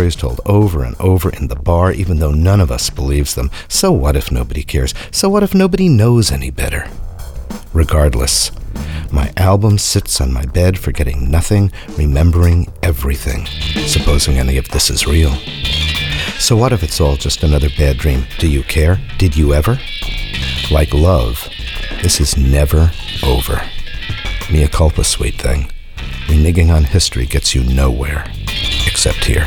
Stories told over and over in the bar, even though none of us believes them. So what if nobody cares? So what if nobody knows any better? Regardless, my album sits on my bed, forgetting nothing, remembering everything, supposing any of this is real. So what if it's all just another bad dream? Do you care? Did you ever? Like love, this is never over. Mea culpa, sweet thing. Reneging on history gets you nowhere, except here.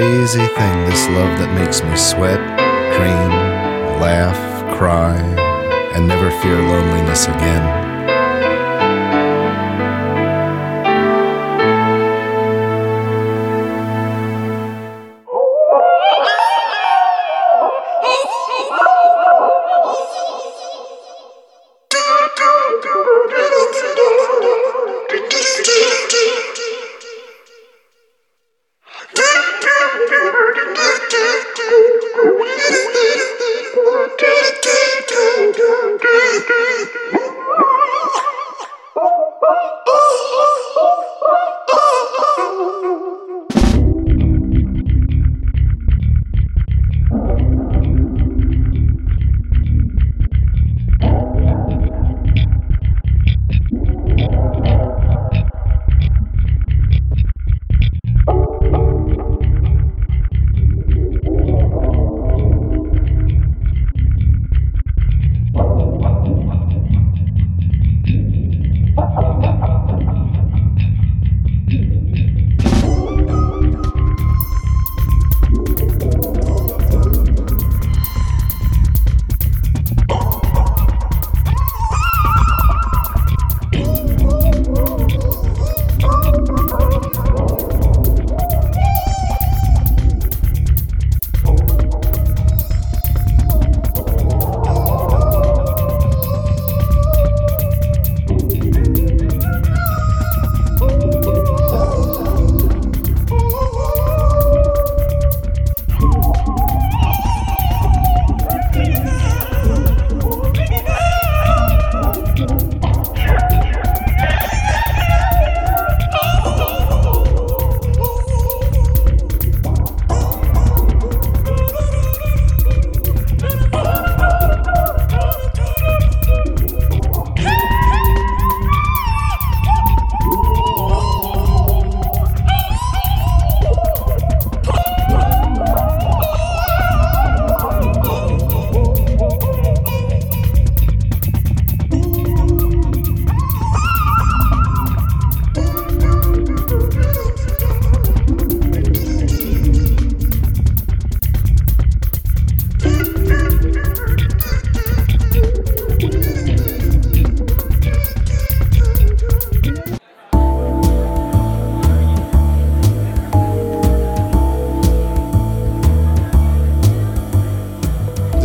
Crazy thing, this love that makes me sweat, dream, laugh, cry, and never fear loneliness again.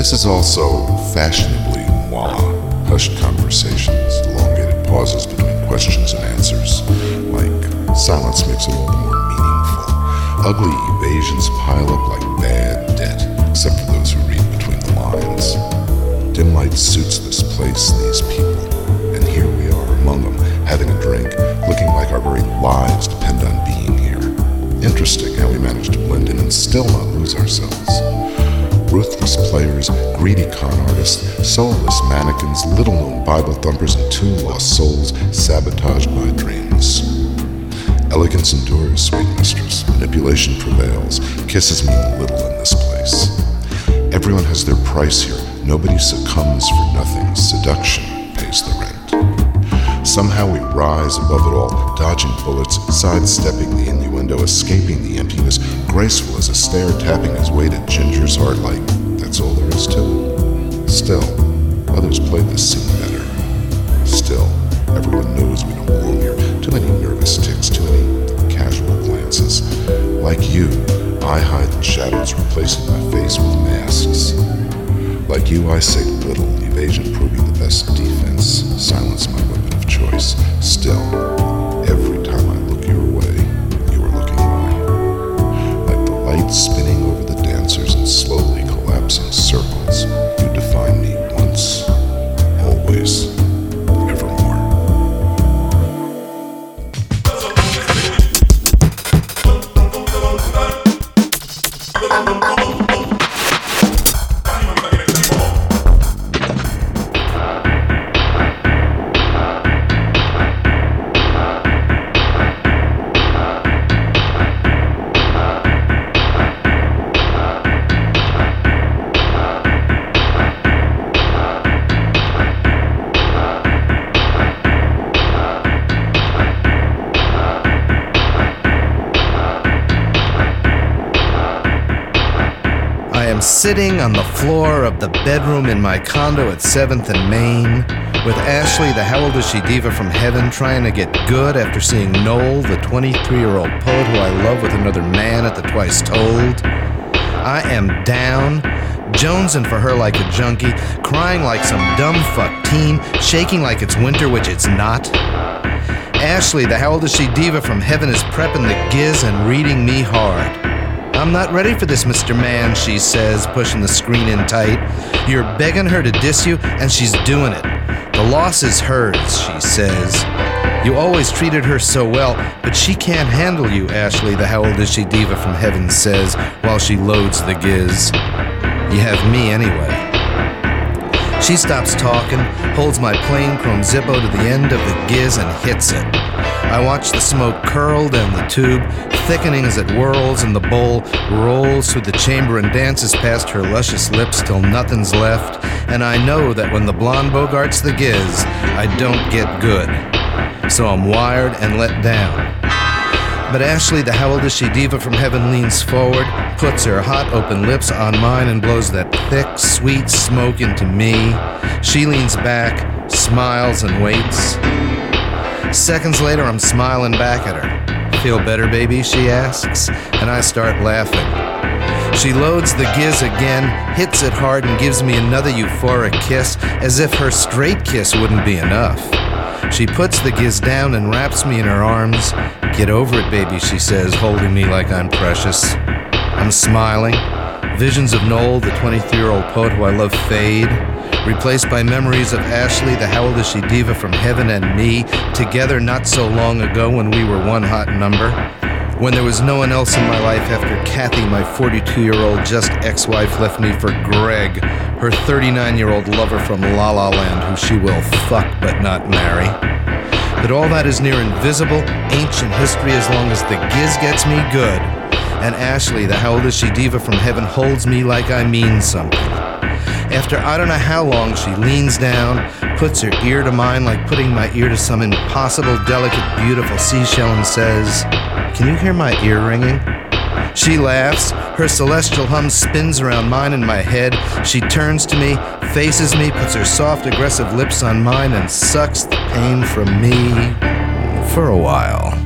This is also fashionably moi, hushed conversations, elongated pauses between questions and answers. Like silence makes it all more meaningful. Ugly evasions pile up like bad debt, except for those who read between the lines. Dim light suits this place these people, and here we are among them, having a drink, looking like our very lives depend on being here. Interesting how we manage to blend in and still not lose ourselves ruthless players, greedy con artists, soulless mannequins, little known Bible thumpers, and two lost souls sabotaged by dreams. Elegance endures, sweet mistress. Manipulation prevails. Kisses mean little in this place. Everyone has their price here. Nobody succumbs for nothing. Seduction pays the rent. Somehow we rise above it all, dodging bullets, sidestepping the innuendo, escaping the emptiness, graceful as Astaire tapping his way to Ginger's heart like that's all there is to it. Still, others played the scene better. Still, Everyone knows we don't belong here. Too many nervous tics, too many casual glances. Like you, I hide in shadows, replacing my face with masks. Like you, I say little, evasion proving the best defense, silence my weapon of choice. Still, light spinning over the dancers in slowly collapsing circles, you define me once, always, sitting on the floor of the bedroom in my condo at 7th and Main with Ashley, the how old is she diva from heaven, trying to get good after seeing Noel, the 23 year old poet who I love, with another man at the Twice Told. I am down, jonesing for her like a junkie, crying like some dumb fuck teen, shaking like it's winter, which it's not. Ashley, the how old is she diva from heaven, is prepping the giz and reading me hard. I'm not ready for this, Mr. Man, she says, pushing the screen in tight. You're begging her to diss you, and she's doing it. The loss is hers, she says. You always treated her so well, but she can't handle you, Ashley, the how old is she diva from heaven says, while she loads the giz. You have me anyway. She stops talking, holds my plain chrome Zippo to the end of the giz, and hits it. I watch the smoke curl down the tube, thickening as it whirls and the bowl, rolls through the chamber, and dances past her luscious lips till nothing's left. And I know that when the blonde bogarts the giz, I don't get good. So I'm wired and let down. But Ashley, the how old is she diva from heaven, leans forward, puts her hot open lips on mine, and blows that thick, sweet smoke into me. She leans back, smiles, and waits. Seconds later, I'm smiling back at her. Feel better, baby? She asks, and I start laughing. She loads the giz again, hits it hard, and gives me another euphoric kiss, as if her straight kiss wouldn't be enough. She puts the giz down and wraps me in her arms. Get over it, baby, she says, holding me like I'm precious. I'm smiling. Visions of Noel, the 23 year old poet who I love, fade, replaced by memories of Ashley, the how old is she diva from heaven, and me, together not so long ago when we were one hot number. When there was no one else in my life after Kathy, my 42 year old just ex wife, left me for Greg, her 39 year old lover from La La Land, who she will fuck but not marry. But all that is near invisible, ancient history as long as the giz gets me good. And Ashley, the how old is she diva from heaven, holds me like I mean something. After I don't know how long, she leans down, puts her ear to mine like putting my ear to some impossible, delicate, beautiful seashell, and says, Can you hear my ear ringing? She laughs. Her celestial hum spins around mine in my head. She turns to me, faces me, puts her soft, aggressive lips on mine, and sucks the pain from me for a while.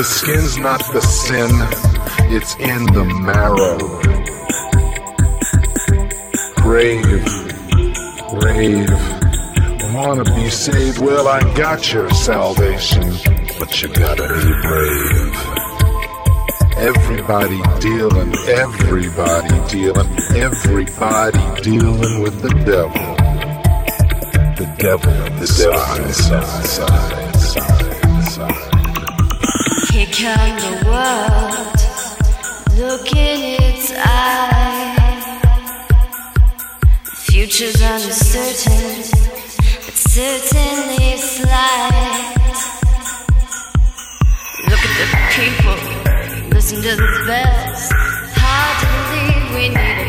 The skin's not the sin, it's in the marrow. Brave, brave, wanna be saved? Well, I got your salvation, but you gotta be brave. Everybody dealing, everybody dealing, everybody dealing with the devil. The devil inside, inside. Here come the world, look in its eye. Future's uncertain, but certainly slight. Look at the people, listen to the bells. Hard to believe we need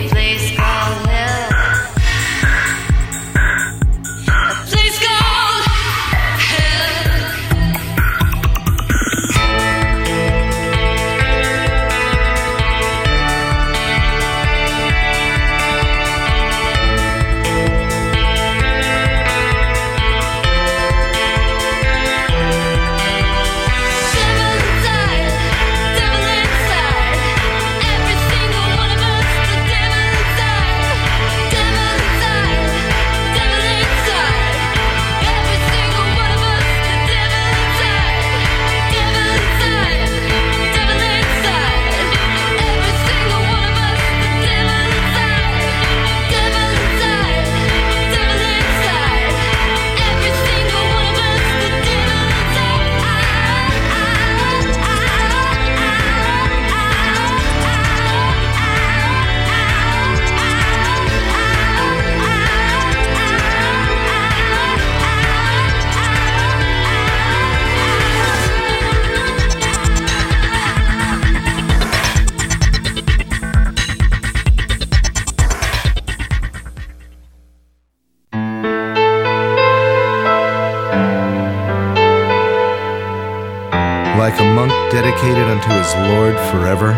Lord forever,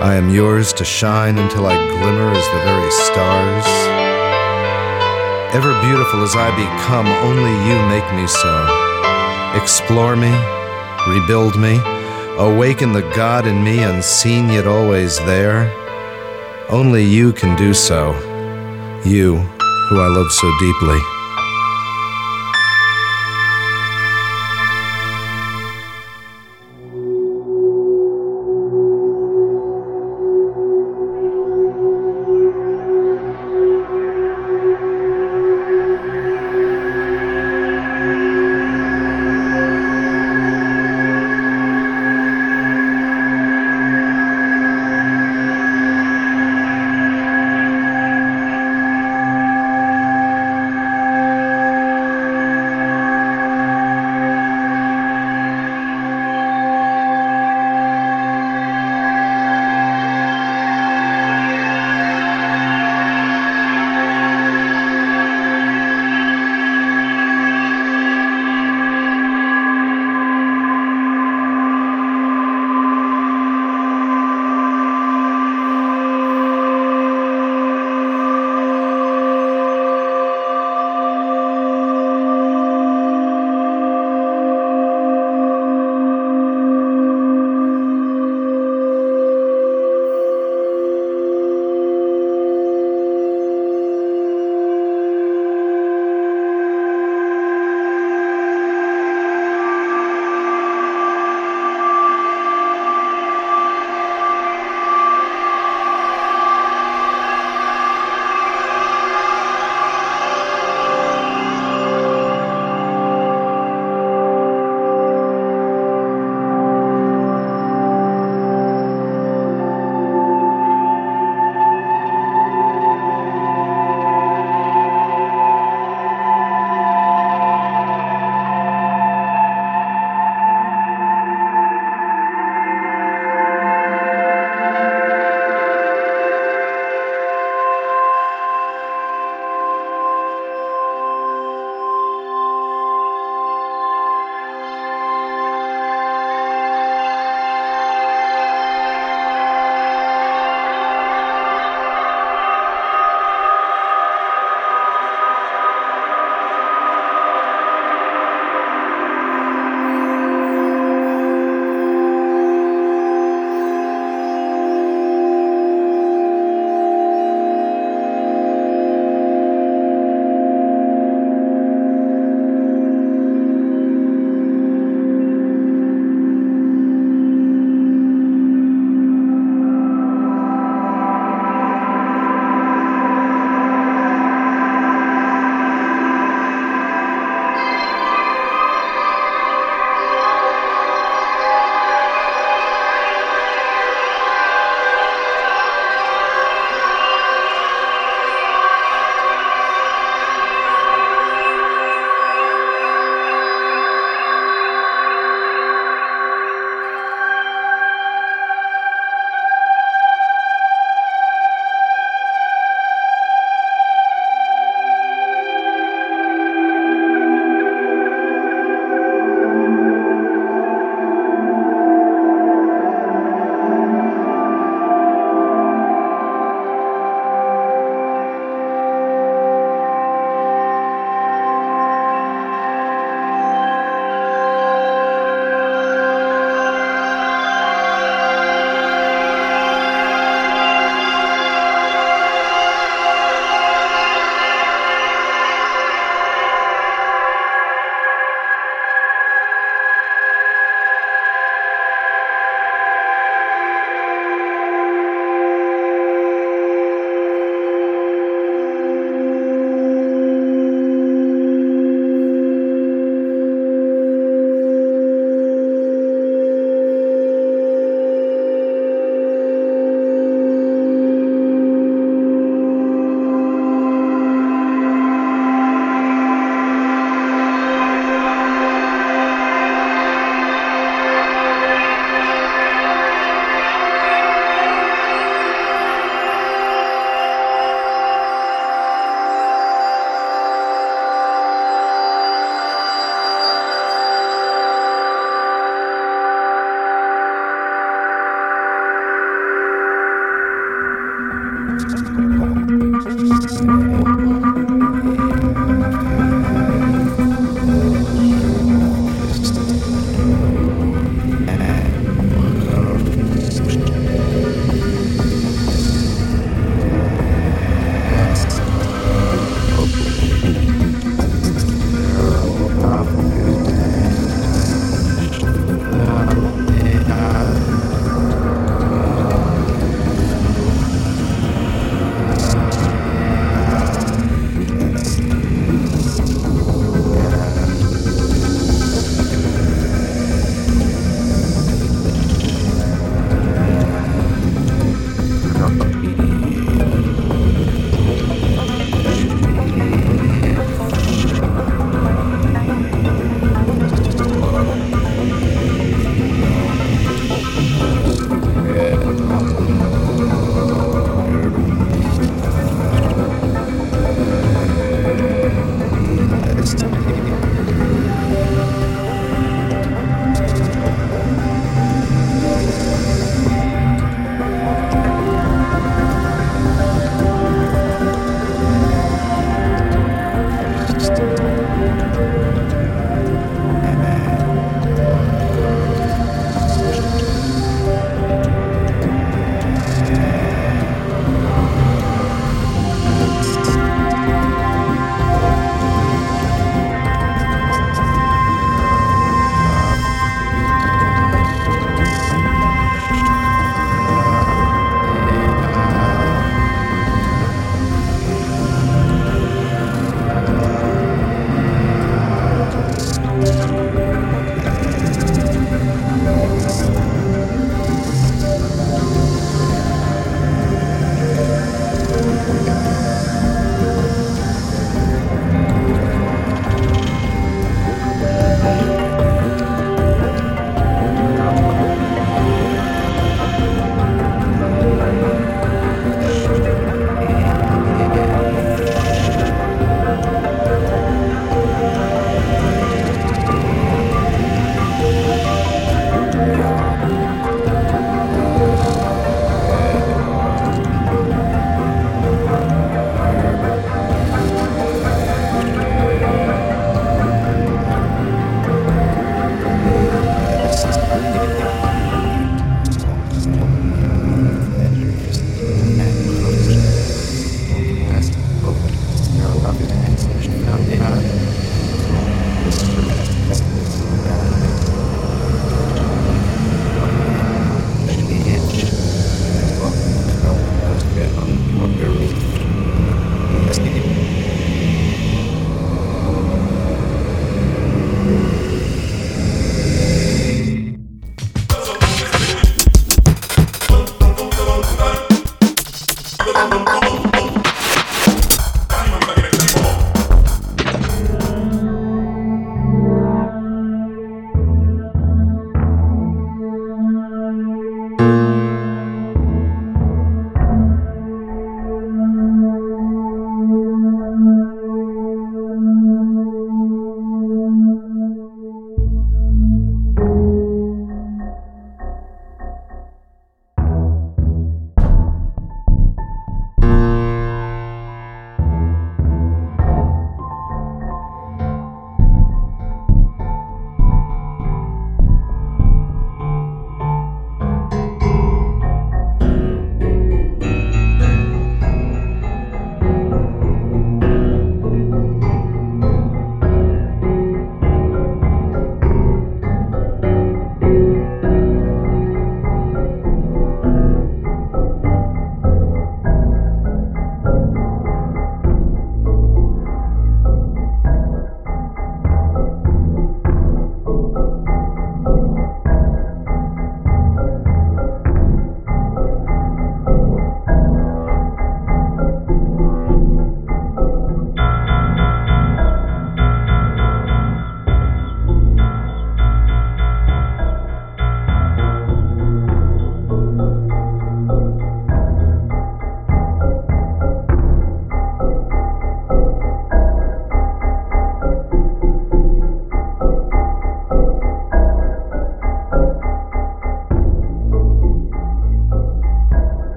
I am yours to shine until I glimmer as the very stars. Ever beautiful as I become, only you make me so. Explore me, rebuild me, awaken the God in me unseen yet always there. Only you can do so, you who I love so deeply.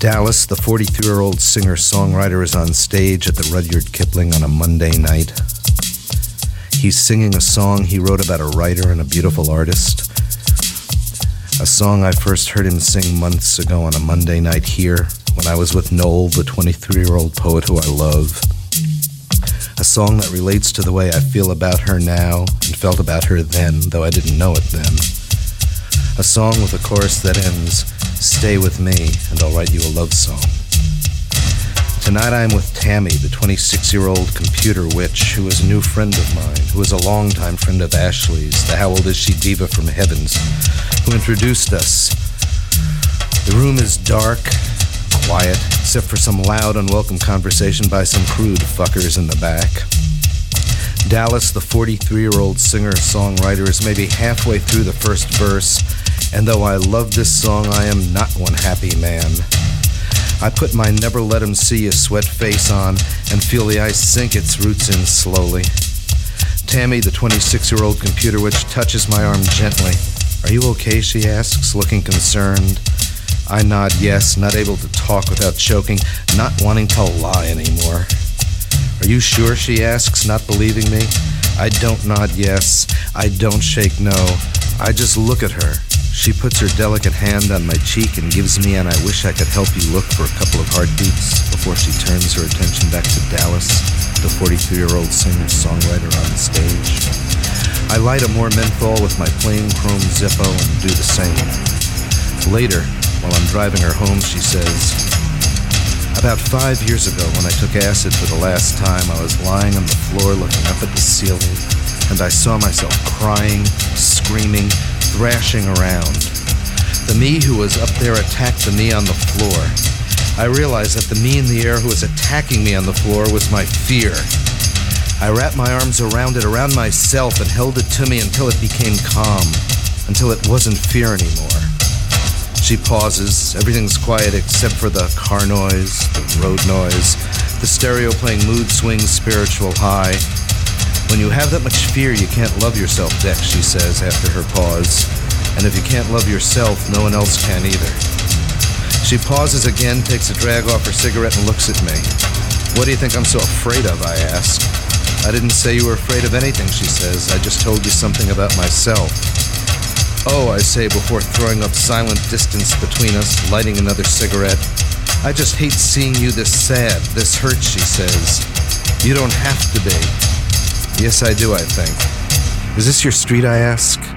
Dallas, the 43 year old singer songwriter, is on stage at the Rudyard Kipling on a Monday night. He's singing a song he wrote about a writer and a beautiful artist. A song I first heard him sing months ago on a Monday night here when I was with Noel, the 23 year old poet who I love. A song that relates to the way I feel about her now and felt about her then, though I didn't know it then. A song with a chorus that ends, Stay with me and I'll write you a love song. Tonight I am with Tammy, the 26 year old computer witch, who is a new friend of mine, who is a longtime friend of Ashley's, the How Old Is She diva from Heavens, who introduced us. The room is dark, quiet, except for some loud, unwelcome conversation by some crude fuckers in the back. Dallas, the 43 year old singer songwriter, is maybe halfway through the first verse, and though I love this song, I am not one happy man. I put my never let 'em see you sweat face on and feel the ice sink its roots in slowly. Tammy, the 26 year old computer witch, touches my arm gently. Are you okay? she asks, looking concerned. I nod yes, not able to talk without choking, not wanting to lie anymore. Are you sure? she asks, not believing me. I don't nod yes. I don't shake no. I just look at her. She puts her delicate hand on my cheek and gives me an I wish I could help you look for a couple of heartbeats before she turns her attention back to Dallas, the 43 year old singer songwriter on stage. I light a more menthol with my plain chrome Zippo and do the same. Later, while I'm driving her home, she says, About five years ago, when I took acid for the last time, I was lying on the floor looking up at the ceiling, and I saw myself crying, screaming, thrashing around. The me who was up there attacked the me on the floor. I realized that the me in the air who was attacking me on the floor was my fear. I wrapped my arms around it, around myself, and held it to me until it became calm, until it wasn't fear anymore. She pauses. Everything's quiet except for the car noise, the road noise, the stereo playing mood swings, spiritual high. When you have that much fear, you can't love yourself, Dex, she says after her pause. And if you can't love yourself, no one else can either. She pauses again, takes a drag off her cigarette, and looks at me. What do you think I'm so afraid of? I ask. I didn't say you were afraid of anything, she says. I just told you something about myself. Oh, I say before throwing up silent distance between us, lighting another cigarette. I just hate seeing you this sad, this hurt, she says. You don't have to be. Yes, I do, I think. Is this your street, I ask?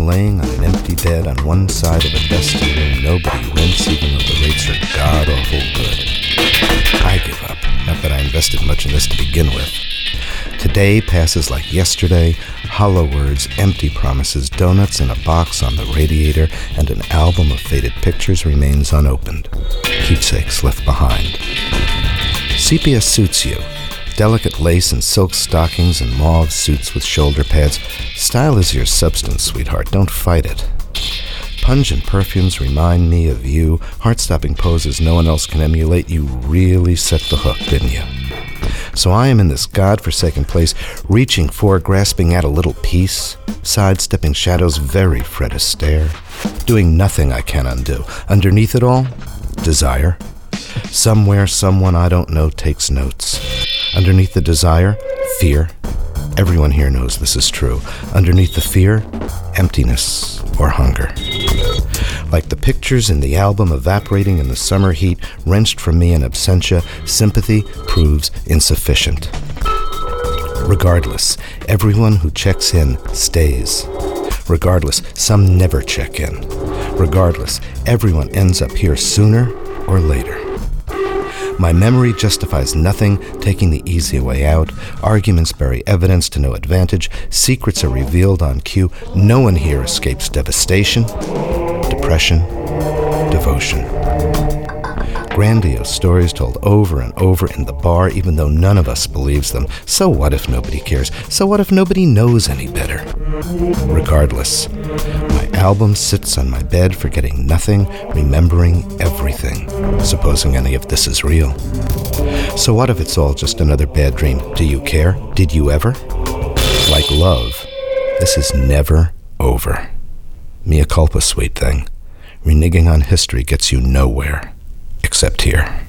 Laying on an empty bed on one side of a dusty room nobody rents even though the rates are god awful good. I give up. Not that I invested much in this to begin with. Today passes like yesterday, hollow words, empty promises, donuts in a box on the radiator, and an album of faded pictures remains unopened. Keepsakes left behind. Sepia suits you. Delicate lace and silk stockings and mauve suits with shoulder pads. Style is your substance, sweetheart. Don't fight it. Pungent perfumes remind me of you. Heart stopping poses no one else can emulate. You really set the hook, didn't you? So I am in this god-forsaken place, reaching for, grasping at a little peace, sidestepping shadows very Fred Astaire, doing nothing I can undo. Underneath it all, desire. Somewhere, someone I don't know takes notes. Underneath the desire, fear. Everyone here knows this is true. Underneath the fear, emptiness or hunger. Like the pictures in the album evaporating in the summer heat, wrenched from me in absentia, sympathy proves insufficient. Regardless, everyone who checks in stays. Regardless, some never check in. Regardless, everyone ends up here sooner or later. My memory justifies nothing, taking the easy way out. Arguments bury evidence to no advantage. Secrets are revealed on cue. No one here escapes devastation, depression, devotion. Grandiose stories told over and over in the bar, even though none of us believes them. So what if nobody cares? So what if nobody knows any better? Regardless, album sits on my bed, forgetting nothing, remembering everything, supposing any of this is real. So what if it's all just another bad dream? Do you care? Did you ever? Like love, this is never over. Mea culpa, sweet thing. Reneging on history gets you nowhere, except here.